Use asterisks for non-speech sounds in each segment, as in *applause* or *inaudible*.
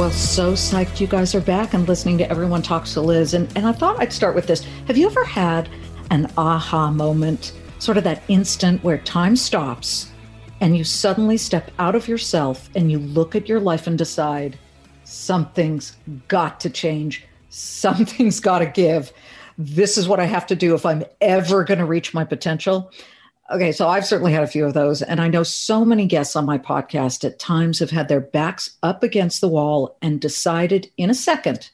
Well, so psyched you guys are back and listening to Everyone Talks to Liz. And, and I thought I'd start with this. Have you ever had an aha moment, sort of that instant where time stops and you suddenly step out of yourself and you look at your life and decide something's got to change, something's got to give. This is what I have to do if I'm ever going to reach my potential. Okay, so I've certainly had a few of those. And I know so many guests on my podcast at times have had their backs up against the wall and decided in a second,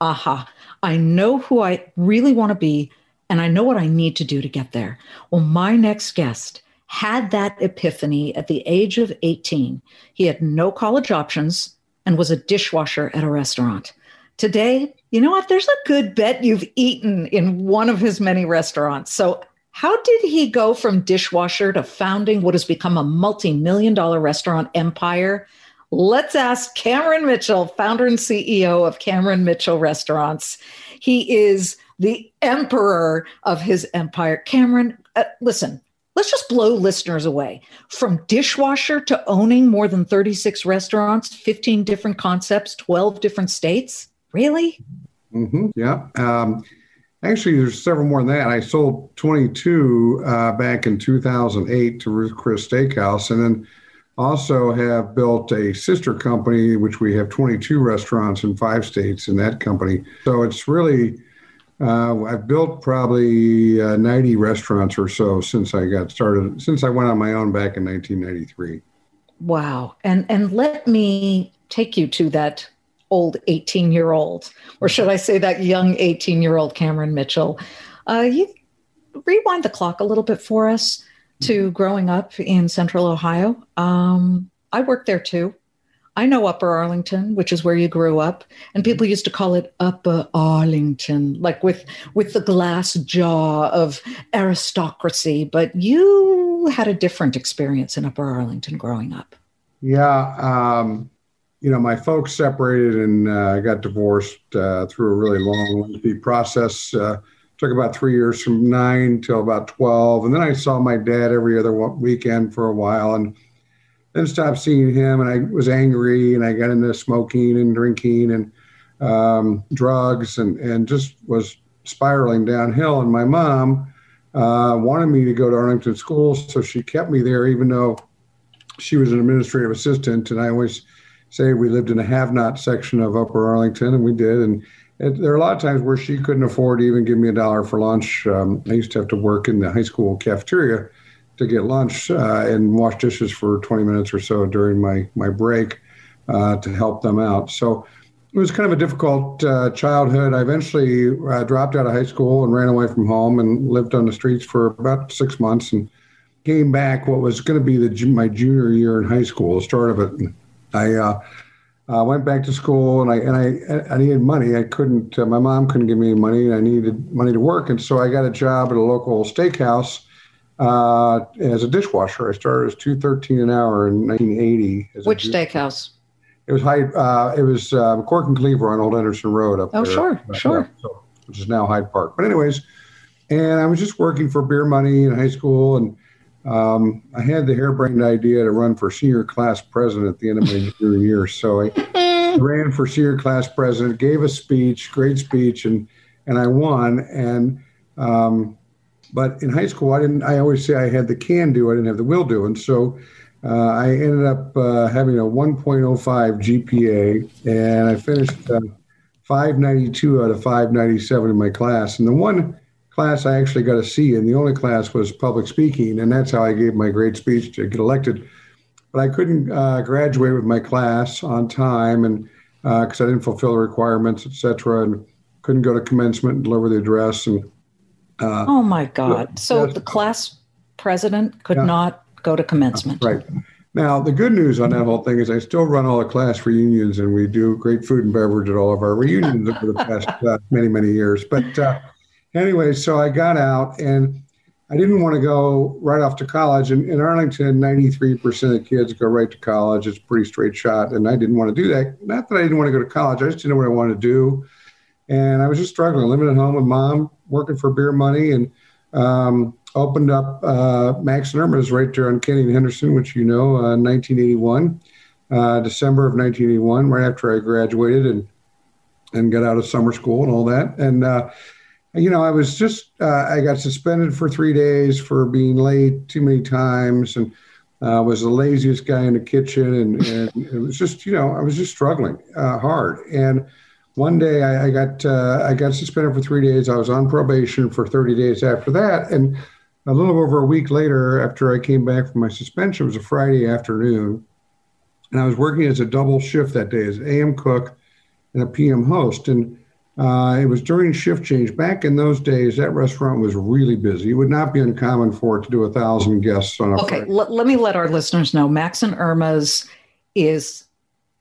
aha, I know who I really want to be and I know what I need to do to get there. Well, my next guest had that epiphany at the age of 18. He had no college options and was a dishwasher at a restaurant. Today, you know what? There's a good bet you've eaten in one of his many restaurants. So how did he go from dishwasher to founding what has become a multi million dollar restaurant empire? Let's ask Cameron Mitchell, founder and CEO of Cameron Mitchell Restaurants. He is the emperor of his empire. Cameron, uh, listen, let's just blow listeners away. From dishwasher to owning more than 36 restaurants, 15 different concepts, 12 different states. Really? Mm-hmm. Yeah. Um, Actually, there's several more than that. I sold 22 uh, back in 2008 to Ruth Chris Steakhouse, and then also have built a sister company, which we have 22 restaurants in five states in that company. So it's really, uh, I've built probably uh, 90 restaurants or so since I got started, since I went on my own back in 1993. Wow. And and let me take you to that old 18 year old, or should I say that young 18 year old Cameron Mitchell. Uh, you rewind the clock a little bit for us to growing up in central Ohio. Um, I worked there too. I know Upper Arlington, which is where you grew up, and people used to call it Upper Arrogant, like with with the glass jaw of aristocracy. But you had a different experience in Upper Arlington growing up. Yeah, um, you know, my folks separated and uh, got divorced uh, through a really long, lengthy process. Uh, took about three years from nine till about 12. And then I saw my dad every other weekend for a while and then stopped seeing him. And I was angry and I got into smoking and drinking and um, drugs and, and just was spiraling downhill. And my mom uh, wanted me to go to Arlington School. So she kept me there, even though she was an administrative assistant. And I always, say we lived in a have-not section of Upper Arlington, and we did. And it, there are a lot of times where she couldn't afford to even give me a dollar for lunch. Um, I used to have to work in the high school cafeteria to get lunch uh, and wash dishes for 20 minutes or so during my my break uh, to help them out. So it was kind of a difficult uh, childhood. I eventually uh, dropped out of high school and ran away from home and lived on the streets for about six months and came back what was going to be the my junior year in high school, the start of it. I uh, uh, went back to school and I and I I needed money. I couldn't. Uh, my mom couldn't give me money. I needed money to work, and so I got a job at a local steakhouse uh, as a dishwasher. I started as two thirteen an hour in 1980. Which steakhouse? It was Hyde. Uh, it was um, Cork and Cleaver on Old Henderson Road up oh, there. Oh, sure, sure. Yeah, so, which is now Hyde Park. But anyways, and I was just working for beer money in high school and um, I had the harebrained idea to run for senior class president at the end of my *laughs* junior year. So I *laughs* ran for senior class president, gave a speech, great speech, and and I won. And um, but in high school, I didn't. I always say I had the can do, I didn't have the will do, and so. Uh, I ended up uh, having a 1.05 GPA, and I finished uh, 592 out of 597 in my class. And the one class I actually got a C in. The only class was public speaking, and that's how I gave my great speech to get elected. But I couldn't uh, graduate with my class on time, and because uh, I didn't fulfill the requirements, etc., and couldn't go to commencement and deliver the address. And uh, oh my God! So the class president could yeah. not go to commencement. Right. Now, the good news on that whole thing is I still run all the class reunions, and we do great food and beverage at all of our reunions over the past uh, many, many years. But uh, anyway, so I got out and I didn't want to go right off to college. And in Arlington, 93% of kids go right to college. It's a pretty straight shot. And I didn't want to do that. Not that I didn't want to go to college, I just didn't know what I wanted to do. And I was just struggling, living at home with mom, working for beer money, and um, opened up uh, Max and right there on Kenny and Henderson, which you know, uh, 1981. uh, December of 1981, right after I graduated and and got out of summer school and all that. And uh, you know, I was just uh, I got suspended for three days for being late too many times, and uh, was the laziest guy in the kitchen, and, and it was just you know I was just struggling uh, hard. And one day I, I got uh, I got suspended for three days. I was on probation for 30 days after that, and a little over a week later, after I came back from my suspension, it was a Friday afternoon, and I was working as a double shift that day as AM cook and a PM host, and uh, it was during shift change. Back in those days, that restaurant was really busy. It would not be uncommon for it to do a thousand guests on a okay. L- let me let our listeners know. Max and Erma's is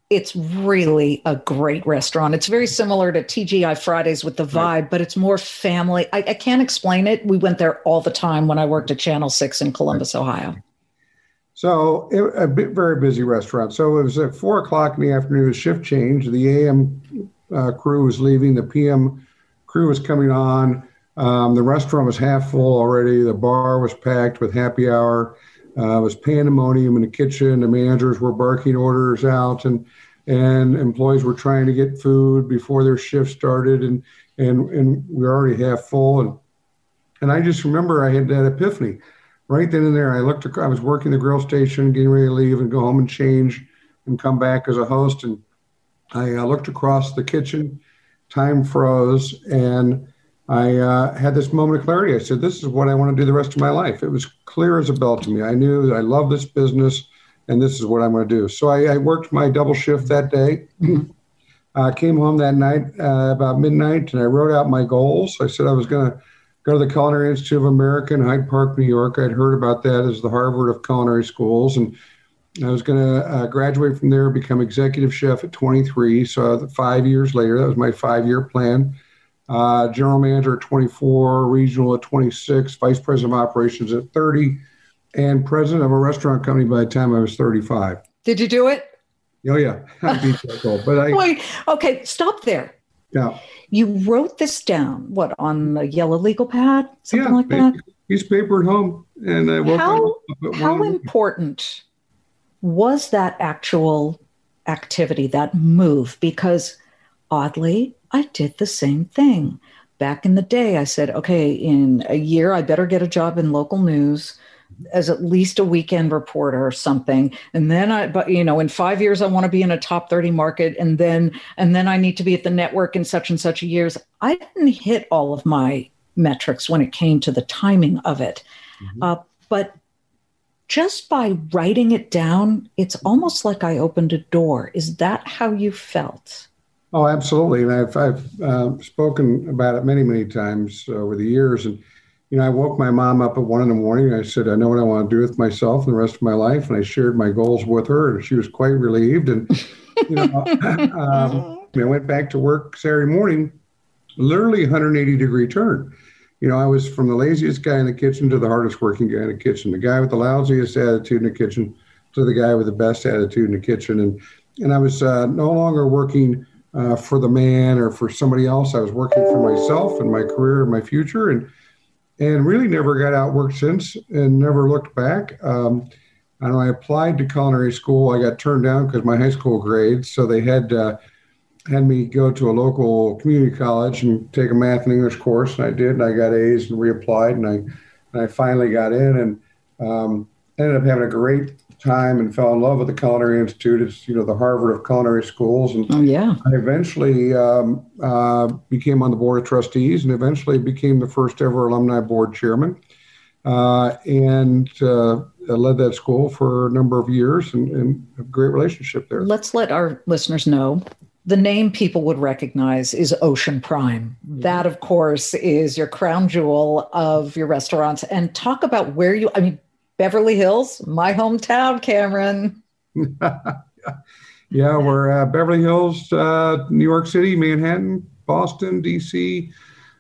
it's really a great restaurant. It's very similar to TGI Fridays with the vibe, right. but it's more family. I, I, can't explain it. We went there all the time when I worked at Channel Six in Columbus, right. Ohio. So it, a bit, very busy restaurant. So it was at four o'clock in the afternoon. Shift change. The AM uh, crew was leaving. The PM crew was coming on. Um, the restaurant was half full already. The bar was packed with happy hour. Uh, it was pandemonium in the kitchen. The managers were barking orders out, and and employees were trying to get food before their shift started, and and and we were already half full. And and I just remember I had that epiphany right then and there. I looked. I was working the grill station, getting ready to leave and go home and change, and come back as a host, and I uh, looked across the kitchen, time froze, and I uh, had this moment of clarity. I said, This is what I want to do the rest of my life. It was clear as a bell to me. I knew that I love this business, and this is what I'm going to do. So I, I worked my double shift that day. I uh, came home that night uh, about midnight, and I wrote out my goals. I said I was going to go to the Culinary Institute of America in Hyde Park, New York. I'd heard about that as the Harvard of culinary schools, and I was going to uh, graduate from there, become executive chef at 23. So five years later, that was my five-year plan. Uh, general manager at 24, regional at 26, vice president of operations at 30, and president of a restaurant company by the time I was 35. Did you do it? Oh yeah, *laughs* but I wait. Okay, stop there. Yeah. You wrote this down. What on a yellow legal pad? Something yeah, like that. Piece paper at home, and I woke how how important was that actual activity, that move? Because oddly, I did the same thing. Back in the day, I said, okay, in a year, I better get a job in local news as at least a weekend reporter or something and then i but you know in 5 years i want to be in a top 30 market and then and then i need to be at the network in such and such years i didn't hit all of my metrics when it came to the timing of it mm-hmm. uh, but just by writing it down, it's almost like I opened a door. Is that how you felt? Oh, absolutely. And I've, I've uh, spoken about it many, many times over the years. And, you know, I woke my mom up at one in the morning. I said, I know what I want to do with myself and the rest of my life. And I shared my goals with her, and she was quite relieved. And, you know, *laughs* um, I went back to work Saturday morning, literally 180 degree turn you know, I was from the laziest guy in the kitchen to the hardest working guy in the kitchen, the guy with the lousiest attitude in the kitchen to the guy with the best attitude in the kitchen. And, and I was uh, no longer working uh, for the man or for somebody else. I was working for myself and my career and my future and, and really never got out work since and never looked back. Um, and I applied to culinary school. I got turned down because my high school grades. So they had uh, had me go to a local community college and take a math and English course, and I did, and I got A's and reapplied, and I and I finally got in, and um, ended up having a great time and fell in love with the Culinary Institute. It's you know the Harvard of culinary schools, and oh, yeah, I eventually um, uh, became on the board of trustees, and eventually became the first ever alumni board chairman, uh, and uh, led that school for a number of years, and, and a great relationship there. Let's let our listeners know the name people would recognize is Ocean Prime. Mm-hmm. That, of course, is your crown jewel of your restaurants. And talk about where you, I mean, Beverly Hills, my hometown, Cameron. *laughs* yeah, we're uh, Beverly Hills, uh, New York City, Manhattan, Boston, DC,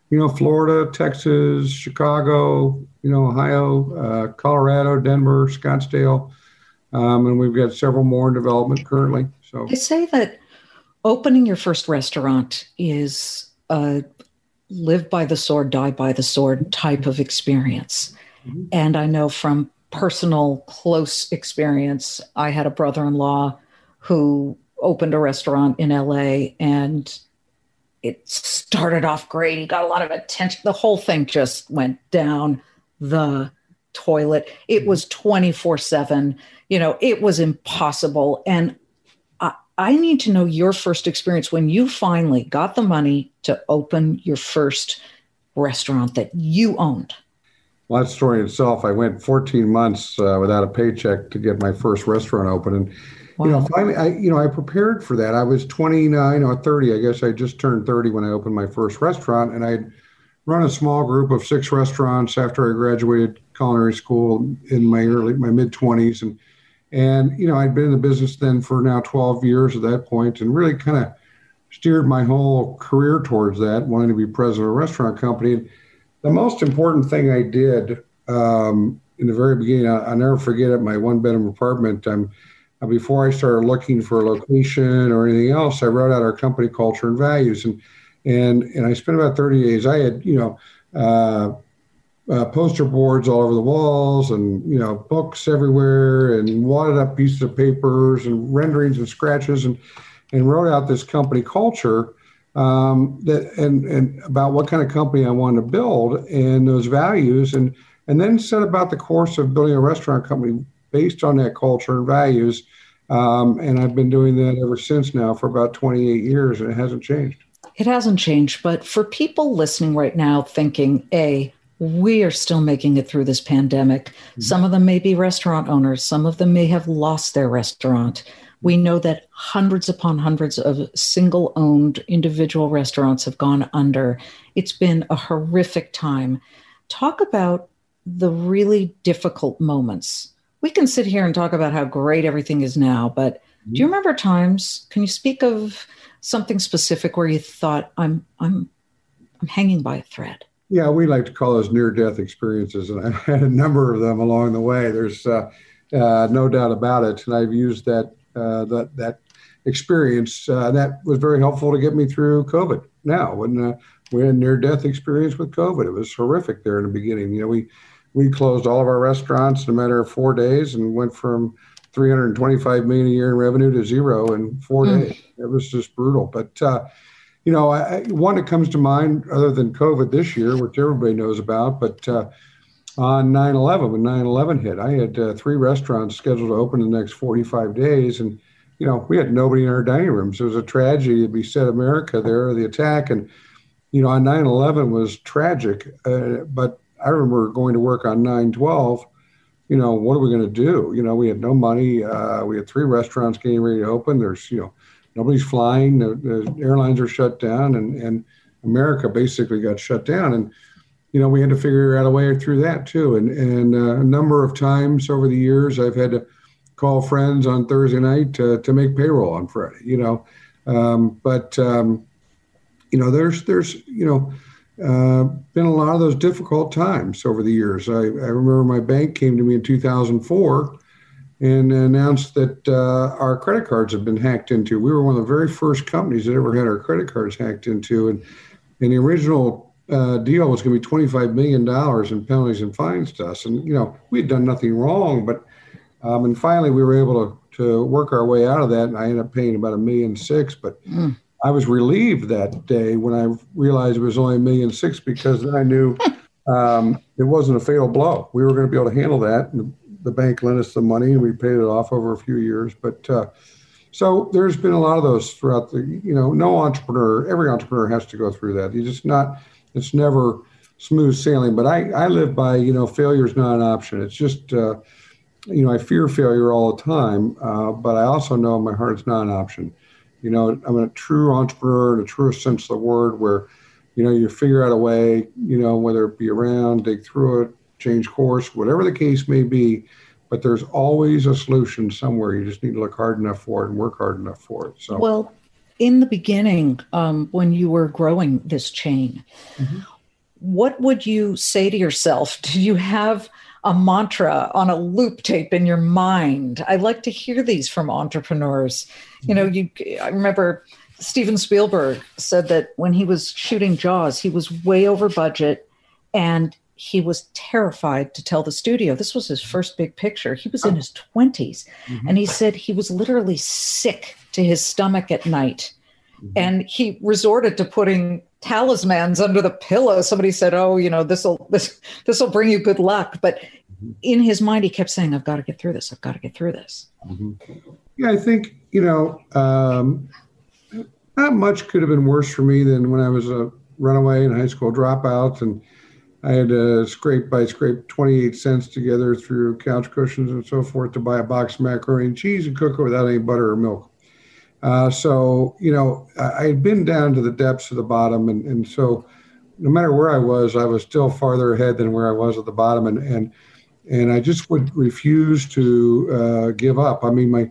you know, Florida, Texas, Chicago, you know, Ohio, uh, Colorado, Denver, Scottsdale. Um, and we've got several more in development currently. So I say that opening your first restaurant is a live by the sword, die by the sword type of experience. Mm-hmm. And I know from personal close experience, I had a brother in law who opened a restaurant in LA and it started off great. He got a lot of attention. The whole thing just went down the toilet. It was 24 7. You know, it was impossible. And I, need to know your first experience when you finally got the money to open your first restaurant that you owned. Well, that story itself, I went 14 months uh, without a paycheck to get my first restaurant open. And Wow. You know, finally, I you know I prepared for that. I was 29 or 30. I guess I just turned 30 when I opened my first restaurant, and I'd run a small group of six restaurants after I graduated culinary school in my early my mid 20s, and and you know I'd been in the business then for now 12 years at that point, and really kind of steered my whole career towards that, wanting to be president of a restaurant company. And the most important thing I did um, in the very beginning, I, will never forget it. My one bedroom apartment. I'm uh, before I started looking for a location or anything else, I wrote out our company culture and values, and and and I spent about 30 days. I had you know uh, uh, poster boards all over the walls, and you know books everywhere, and wadded up pieces of papers and renderings and scratches, and and wrote out this company culture um, that and and about what kind of company I wanted to build and those values, and and then set about the course of building a restaurant company based on that culture and values. Um, and I've been doing that ever since now for about 28 years, and it hasn't changed. It hasn't changed. But for people listening right now thinking, A, we are still making it through this pandemic. Mm-hmm. Some of them may be restaurant owners, some of them may have lost their restaurant. We know that hundreds upon hundreds of single owned individual restaurants have gone under. It's been a horrific time. Talk about the really difficult moments we can sit here and talk about how great everything is now, but mm-hmm. do you remember times? Can you speak of something specific where you thought, "I'm, I'm, I'm hanging by a thread"? Yeah, we like to call those near-death experiences, and I've had a number of them along the way. There's uh, uh, no doubt about it, and I've used that uh, that that experience. Uh, that was very helpful to get me through COVID. Now, when uh, we had near-death experience with COVID, it was horrific there in the beginning. You know, we we closed all of our restaurants in a matter of four days and went from 325 million a year in revenue to zero in four mm. days. It was just brutal. But uh, you know, I, one that comes to mind other than COVID this year, which everybody knows about, but uh, on 9/11 when 9/11 hit, I had uh, three restaurants scheduled to open in the next 45 days, and you know, we had nobody in our dining rooms. It was a tragedy. We said America there, the attack, and you know, on 9/11 was tragic, uh, but I remember going to work on 912. You know, what are we going to do? You know, we had no money. Uh, we had three restaurants getting ready to open. There's, you know, nobody's flying. The, the airlines are shut down, and and America basically got shut down. And you know, we had to figure out a way through that too. And and uh, a number of times over the years, I've had to call friends on Thursday night to, to make payroll on Friday. You know, um, but um, you know, there's there's you know uh, been a lot of those difficult times over the years. I, I, remember my bank came to me in 2004 and announced that uh, our credit cards had been hacked into. We were one of the very first companies that ever had our credit cards hacked into, and, and the original uh, deal was going to be $25 million in penalties and fines to us. And, you know, we had done nothing wrong, but, um, and finally we were able to, to work our way out of that. And I ended up paying about a million six, but mm. I was relieved that day when I realized it was only a million six because I knew *laughs* um, it wasn't a fatal blow. We were going to be able to handle that. And the bank lent us the money and we paid it off over a few years. But uh, so there's been a lot of those throughout the, you know, no entrepreneur, every entrepreneur has to go through that. You just not, it's never smooth sailing. But I, I live by, you know, failure is not an option. It's just, uh, you know, I fear failure all the time, uh, but I also know in my heart it's not an option. You know, I'm a true entrepreneur in a truest sense of the word, where you know you figure out a way. You know, whether it be around, dig through it, change course, whatever the case may be. But there's always a solution somewhere. You just need to look hard enough for it and work hard enough for it. So well, in the beginning, um, when you were growing this chain, mm-hmm. what would you say to yourself? Did you have a mantra on a loop tape in your mind. I like to hear these from entrepreneurs. You know, you I remember Steven Spielberg said that when he was shooting Jaws, he was way over budget and he was terrified to tell the studio. This was his first big picture. He was in his 20s. Mm-hmm. And he said he was literally sick to his stomach at night. Mm-hmm. And he resorted to putting talismans under the pillow. Somebody said, "Oh, you know, this will this this will bring you good luck." But mm-hmm. in his mind, he kept saying, "I've got to get through this. I've got to get through this." Mm-hmm. Yeah, I think you know, um, not much could have been worse for me than when I was a runaway and high school dropout, and I had to scrape by scrape 28 cents together through couch cushions and so forth to buy a box of macaroni and cheese and cook it without any butter or milk. Uh, so, you know, I had been down to the depths of the bottom. And, and so no matter where I was, I was still farther ahead than where I was at the bottom. And, and, and I just would refuse to uh, give up. I mean, my,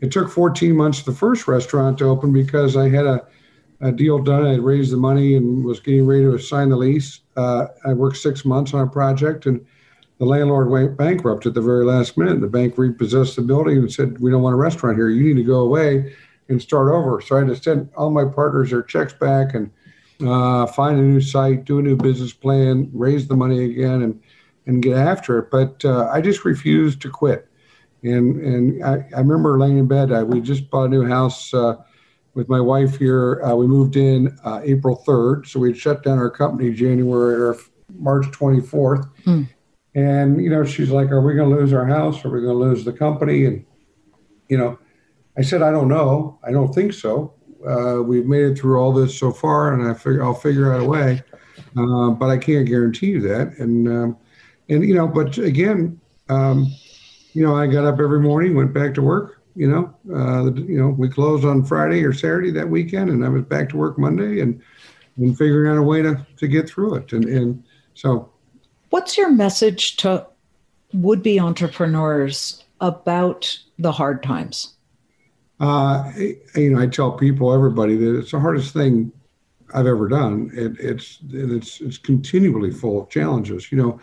it took 14 months the first restaurant to open because I had a, a deal done. I raised the money and was getting ready to sign the lease. Uh, I worked six months on a project and the landlord went bankrupt at the very last minute. The bank repossessed the building and said, We don't want a restaurant here. You need to go away and start over. So I had to send all my partners their checks back and uh, find a new site, do a new business plan, raise the money again, and and get after it. But uh, I just refused to quit. And and I, I remember laying in bed. I, we just bought a new house uh, with my wife here. Uh, we moved in uh, April 3rd, so we'd shut down our company January or March 24th. Hmm. And you know, she's like, "Are we going to lose our house? Are we going to lose the company?" And you know, I said, I don't know. I don't think so. Uh, we've made it through all this so far, and I figure I'll figure out a way. Uh, but I can't guarantee you that. And um, and you know, but again, um, you know, I got up every morning, went back to work. You know, uh, you know, we closed on Friday or Saturday that weekend, and I was back to work Monday, and and figuring out a way to to get through it. And and so, what's your message to would be entrepreneurs about the hard times? Uh, you know, I tell people, everybody, that it's the hardest thing I've ever done. It, it's it's it's continually full of challenges. You know,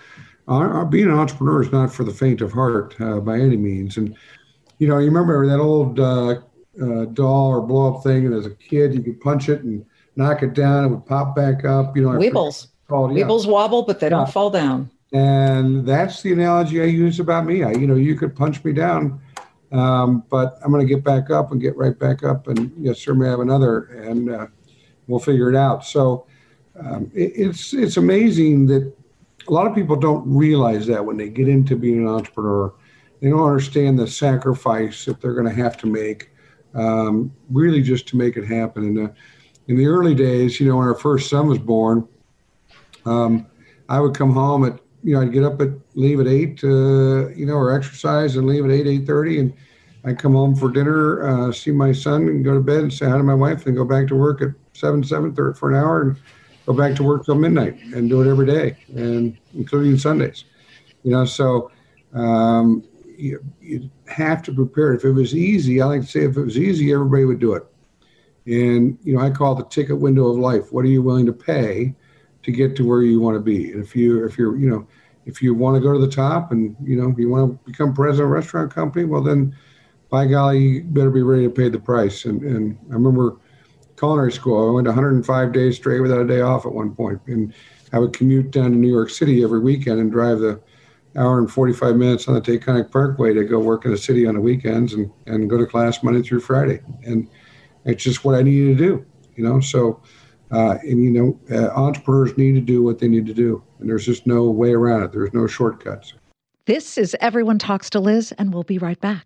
our, our, being an entrepreneur is not for the faint of heart uh, by any means. And you know, you remember that old uh, uh, doll or blow up thing, and as a kid, you could punch it and knock it down, it would pop back up. You know, Weebles. Called, yeah. Weebles wobble, but they don't fall down. And that's the analogy I use about me. I, you know, you could punch me down um, but I'm going to get back up and get right back up, and yes, sir, may have another, and uh, we'll figure it out. So um, it, it's it's amazing that a lot of people don't realize that when they get into being an entrepreneur, they don't understand the sacrifice that they're going to have to make, um, really just to make it happen. And uh, in the early days, you know, when our first son was born, um, I would come home at you know, I'd get up at leave at eight, uh, you know, or exercise and leave at eight, eight thirty, and I'd come home for dinner, uh, see my son, and go to bed and say hi to my wife, and go back to work at seven, seven thirty for an hour, and go back to work till midnight, and do it every day, and including Sundays. You know, so um, you, you have to prepare. If it was easy, I like to say, if it was easy, everybody would do it. And you know, I call it the ticket window of life. What are you willing to pay? to get to where you want to be. And if you if you're you know if you want to go to the top and you know you want to become president of a restaurant company, well then by golly, you better be ready to pay the price. And and I remember culinary school. I went 105 days straight without a day off at one point, and I would commute down to New York City every weekend and drive the hour and 45 minutes on the Taconic Parkway to go work in the city on the weekends and, and go to class Monday through Friday. And it's just what I needed to do, you know. So uh, and you know, uh, entrepreneurs need to do what they need to do, and there's just no way around it. There's no shortcuts. This is Everyone Talks to Liz, and we'll be right back.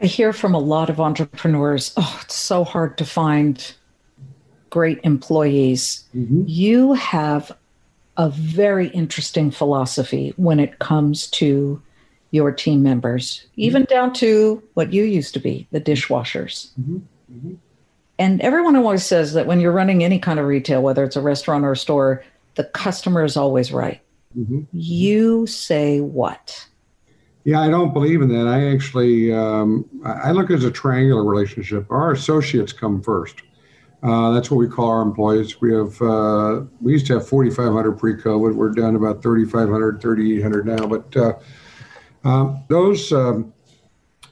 I hear from a lot of entrepreneurs, oh, it's so hard to find great employees. Mm-hmm. You have a very interesting philosophy when it comes to your team members, even mm-hmm. down to what you used to be, the dishwashers. Mm-hmm. mm-hmm. And everyone always says that when you're running any kind of retail, whether it's a restaurant or a store, the customer is always right. Mm-hmm. You say what? Yeah, I don't believe in that. I actually um, I look at it as a triangular relationship. Our associates come first. Uh, that's what we call our employees. We have uh, we used to have 4,500 pre-COVID. We're down about 3,500, 3,800 now. But uh, um, those um,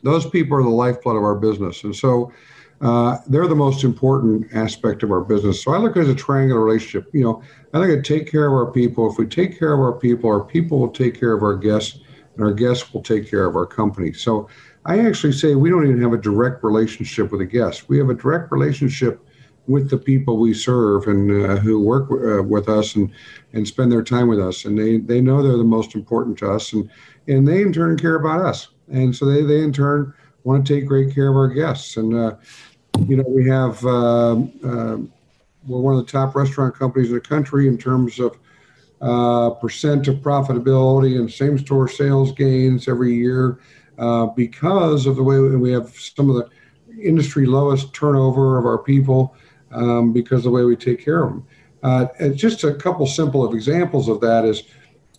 those people are the lifeblood of our business, and so uh, they're the most important aspect of our business. So I look at it as a triangular relationship. You know, I think I take care of our people. If we take care of our people, our people will take care of our guests, and our guests will take care of our company. So I actually say we don't even have a direct relationship with a guest. We have a direct relationship with the people we serve and uh, who work uh, with us and, and spend their time with us. And they, they know they're the most important to us. And, and they in turn care about us. And so they, they in turn want to take great care of our guests. And, uh, you know, we have, um, uh, we're one of the top restaurant companies in the country in terms of uh, percent of profitability and same store sales gains every year uh, because of the way we have some of the industry lowest turnover of our people um, because of the way we take care of them. Uh, and just a couple simple of examples of that is,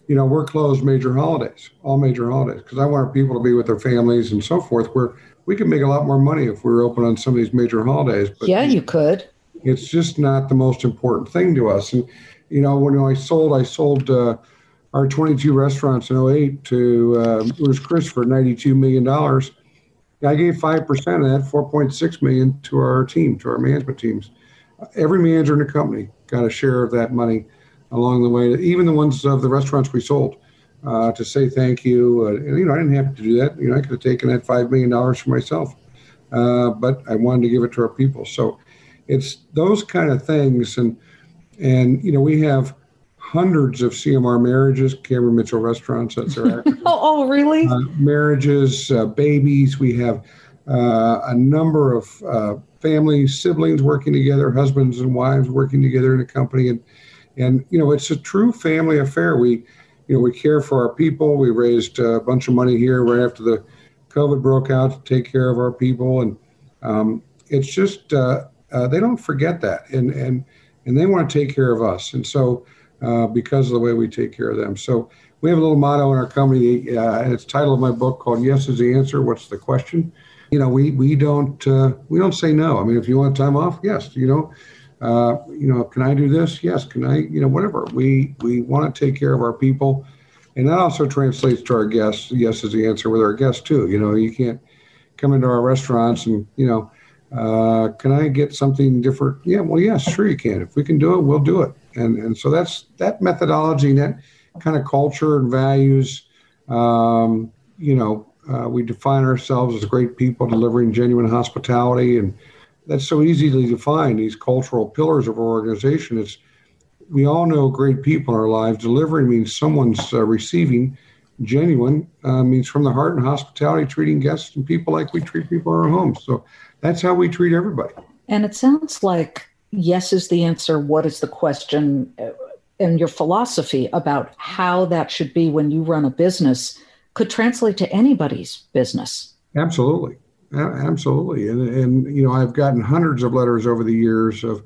you know, we're closed major holidays, all major holidays, because I want our people to be with their families and so forth. Where we could make a lot more money if we were open on some of these major holidays. But yeah, you could. It's just not the most important thing to us. And you know, when I sold, I sold uh, our 22 restaurants in 08 to uh, Ruth's Chris for 92 million dollars. I gave five percent of that, 4.6 million, to our team, to our management teams every manager in the company got a share of that money along the way, even the ones of the restaurants we sold, uh, to say thank you. Uh, and, you know, I didn't have to do that. You know, I could have taken that $5 million for myself, uh, but I wanted to give it to our people. So it's those kind of things. And, and you know, we have hundreds of CMR marriages, Cameron Mitchell restaurants, that's our *laughs* oh, oh, really? Uh, marriages, uh, babies. We have uh, a number of families, siblings working together, husbands and wives working together in a company, and and you know it's a true family affair. We you know we care for our people. We raised a bunch of money here right after the COVID broke out to take care of our people, and um, it's just uh, uh, they don't forget that, and and and they want to take care of us, and so uh, because of the way we take care of them, so. We have a little motto in our company, uh, and it's title of my book called "Yes is the Answer." What's the question? you know, we we don't uh, we don't say no. I mean, if you want time off, yes. You know, uh, you know, can I do this? Yes. Can I? You know, whatever. We we want to take care of our people, and that also translates to our guests. Yes is the answer with our guests too. You know, you can't come into our restaurants and you know, uh, can I get something different? Yeah. Well, yes, sure you can. If we can do it, we'll do it. And and so that's that methodology, that kind of culture and values. Um, you know, uh, we define ourselves as great people delivering genuine hospitality, and that's so easily define these cultural pillars of our organization. It's we all know great people in our lives. Delivering means someone's uh, receiving. Genuine uh, means from the heart and hospitality, treating guests and people like we treat people in our homes. So that's how we treat everybody. And it sounds like yes is the answer. What is the question? Uh, and your philosophy about how that should be when you run a business could translate to anybody's business. Absolutely. Absolutely. And, and, you know, I've gotten hundreds of letters over the years of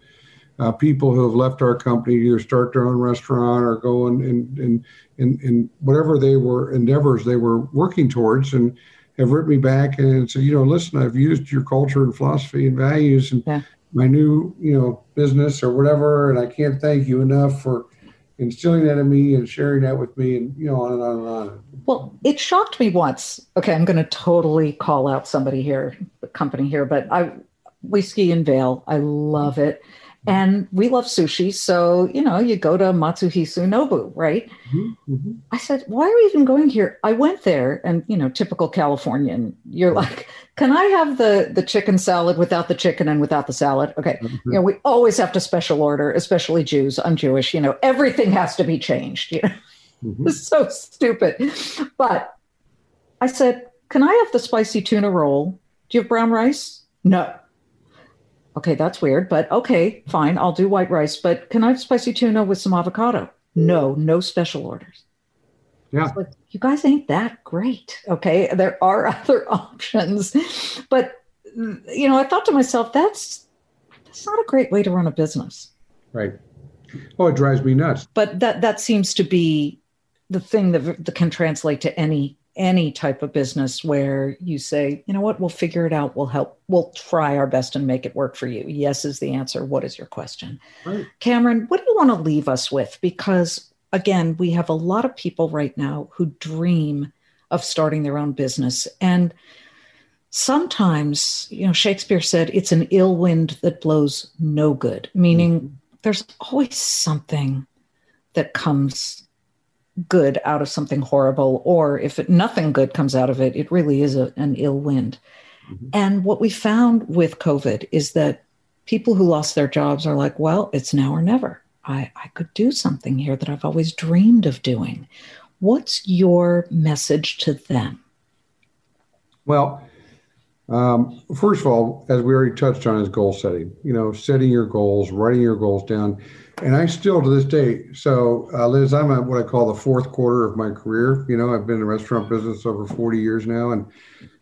uh, people who have left our company to either start their own restaurant or go in, in, in, in, in whatever they were endeavors they were working towards and have written me back and said, you know, listen, I've used your culture and philosophy and values and yeah. my new, you know, business or whatever. And I can't thank you enough for instilling that in me and sharing that with me and you know on and on and on well it shocked me once okay i'm going to totally call out somebody here the company here but i whiskey in Vail i love it and we love sushi. So, you know, you go to Matsuhisa Nobu, right? Mm-hmm, mm-hmm. I said, why are we even going here? I went there and, you know, typical Californian, you're like, can I have the, the chicken salad without the chicken and without the salad? Okay. Mm-hmm. You know, we always have to special order, especially Jews. I'm Jewish, you know, everything has to be changed. You know, mm-hmm. it's *laughs* so stupid. But I said, can I have the spicy tuna roll? Do you have brown rice? No okay, that's weird, but okay, fine, I'll do white rice. But can I have spicy tuna with some avocado? No, no special orders. Yeah. Like, you guys ain't that great. Okay. There are *laughs* other options. But you know, I thought to myself, that's that's not a great way to run a business. Right. Oh, it drives me nuts. But that that seems to be the thing that, that can translate to any any type of business where you say, you know what, we'll figure it out. We'll help. We'll try our best and make it work for you. Yes is the answer. What is your question? Right. Cameron, what do you want to leave us with? Because again, we have a lot of people right now who dream of starting their own business. And sometimes, you know, Shakespeare said it's an ill wind that blows no good, meaning mm-hmm. there's always something that comes good out of something horrible, or if it, nothing good comes out of it, it really is a, an ill wind. Mm-hmm. And what we found with COVID is that people who lost their jobs are like, well, it's now or never. I, I could do something here that I've always dreamed of doing. What's your message to them? Well, um, first of all, as we already touched on, is goal setting. You know, setting your goals, writing your goals down and I still to this day. So, uh, Liz, I'm at what I call the fourth quarter of my career. You know, I've been in the restaurant business over 40 years now, and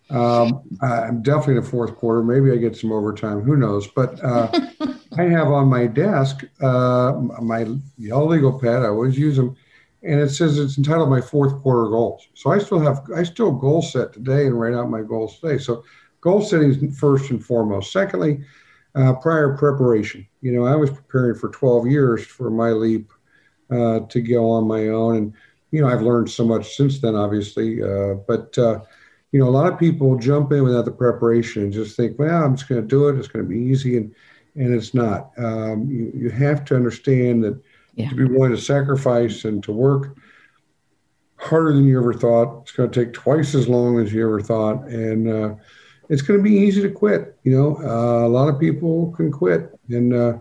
um, I'm definitely in the fourth quarter. Maybe I get some overtime. Who knows? But uh, *laughs* I have on my desk uh, my yellow legal pad. I always use them, and it says it's entitled "My Fourth Quarter Goals." So I still have I still goal set today and write out my goals today. So goal setting is first and foremost. Secondly uh, prior preparation. You know, I was preparing for 12 years for my leap uh, to go on my own. And, you know, I've learned so much since then, obviously. Uh, but, uh, you know, a lot of people jump in without the preparation and just think, well, I'm just going to do it. It's going to be easy. And, and it's not. Um, you, you have to understand that yeah. to be willing to sacrifice and to work harder than you ever thought. It's going to take twice as long as you ever thought. And, uh, it's going to be easy to quit. You know, uh, a lot of people can quit, and uh,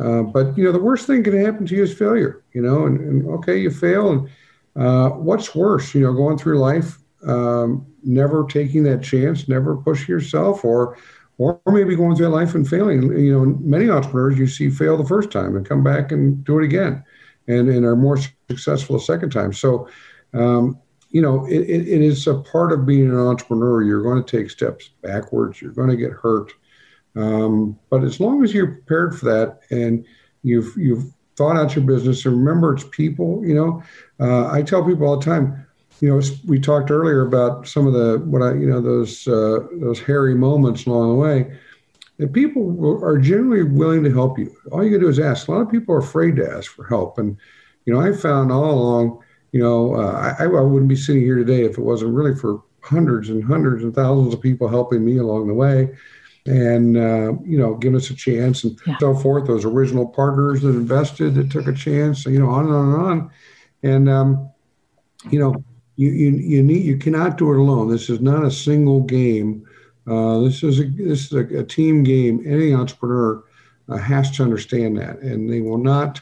uh, but you know, the worst thing can happen to you is failure. You know, and, and okay, you fail, and uh, what's worse? You know, going through life, um, never taking that chance, never pushing yourself, or or maybe going through life and failing. You know, many entrepreneurs you see fail the first time and come back and do it again, and and are more successful the second time. So. Um, you know, it, it, it is a part of being an entrepreneur. You're going to take steps backwards. You're going to get hurt. Um, but as long as you're prepared for that and you've you've thought out your business and remember it's people. You know, uh, I tell people all the time. You know, we talked earlier about some of the what I you know those uh, those hairy moments along the way. And people are generally willing to help you. All you to do is ask. A lot of people are afraid to ask for help, and you know, I found all along you know, uh, I, I wouldn't be sitting here today if it wasn't really for hundreds and hundreds and thousands of people helping me along the way and uh, you know giving us a chance and yeah. so forth. Those original partners that invested that took a chance you know on and on and on. And um, you know you, you you need you cannot do it alone. This is not a single game. Uh, this is a this is a, a team game. Any entrepreneur uh, has to understand that and they will not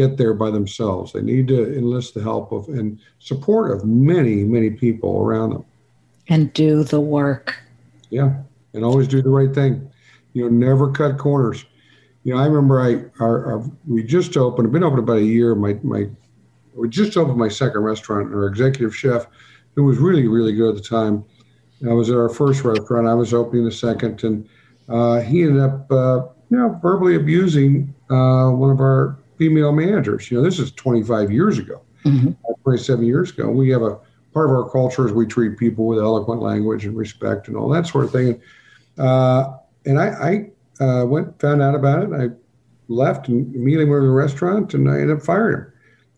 get there by themselves. They need to enlist the help of and support of many, many people around them. And do the work. Yeah, and always do the right thing. You know, never cut corners. You know, I remember I our, our, we just opened. I've been open about a year. My my we just opened my second restaurant. And our executive chef, who was really really good at the time, I was at our first restaurant. I was opening the second, and uh, he ended up uh, you know verbally abusing uh, one of our female managers. You know, this is 25 years ago, mm-hmm. 27 years ago. We have a part of our culture is we treat people with eloquent language and respect and all that sort of thing. And, uh, and I, I uh, went, found out about it. I left and immediately went to the restaurant and I ended up firing him.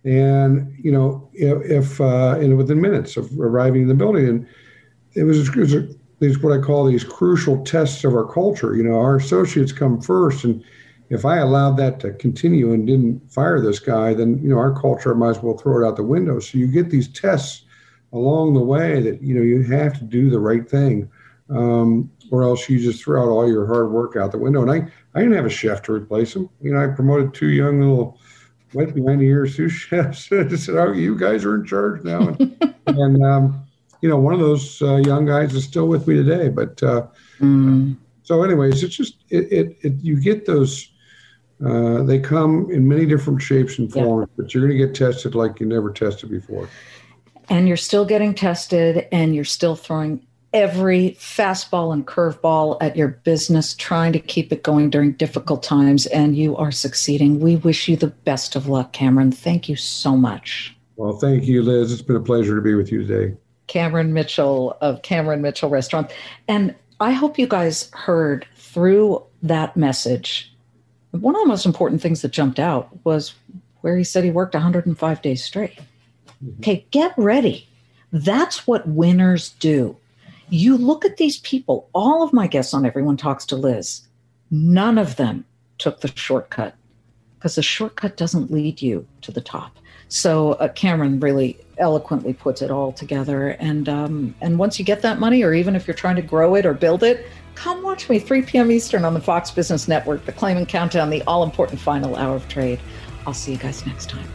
And you know, if, if uh, and within minutes of arriving in the building, and it was, it was a, these what I call these crucial tests of our culture. You know, our associates come first, and if I allowed that to continue and didn't fire this guy, then you know our culture might as well throw it out the window. So you get these tests along the way that you know you have to do the right thing, um, or else you just throw out all your hard work out the window. And I I didn't have a chef to replace him. You know, I promoted two young little went behind the ears sous chefs. *laughs* I said, "Oh, you guys are in charge now." And, *laughs* and um, you know, one of those uh, young guys is still with me today. But uh, mm. so, anyways, it's just it, it, it you get those. Uh, they come in many different shapes and forms, yeah. but you're going to get tested like you never tested before. And you're still getting tested, and you're still throwing every fastball and curveball at your business, trying to keep it going during difficult times, and you are succeeding. We wish you the best of luck, Cameron. Thank you so much. Well, thank you, Liz. It's been a pleasure to be with you today. Cameron Mitchell of Cameron Mitchell Restaurant. And I hope you guys heard through that message. One of the most important things that jumped out was where he said he worked 105 days straight. Mm-hmm. Okay, get ready. That's what winners do you look at these people, all of my guests on Everyone Talks to Liz, none of them took the shortcut because the shortcut doesn't lead you to the top. So uh, Cameron really eloquently puts it all together. And um, and once you get that money, or even if you're trying to grow it or build it, come watch me 3 p.m. Eastern on the Fox Business Network, the Claman Countdown, the all important final hour of trade. I'll see you guys next time.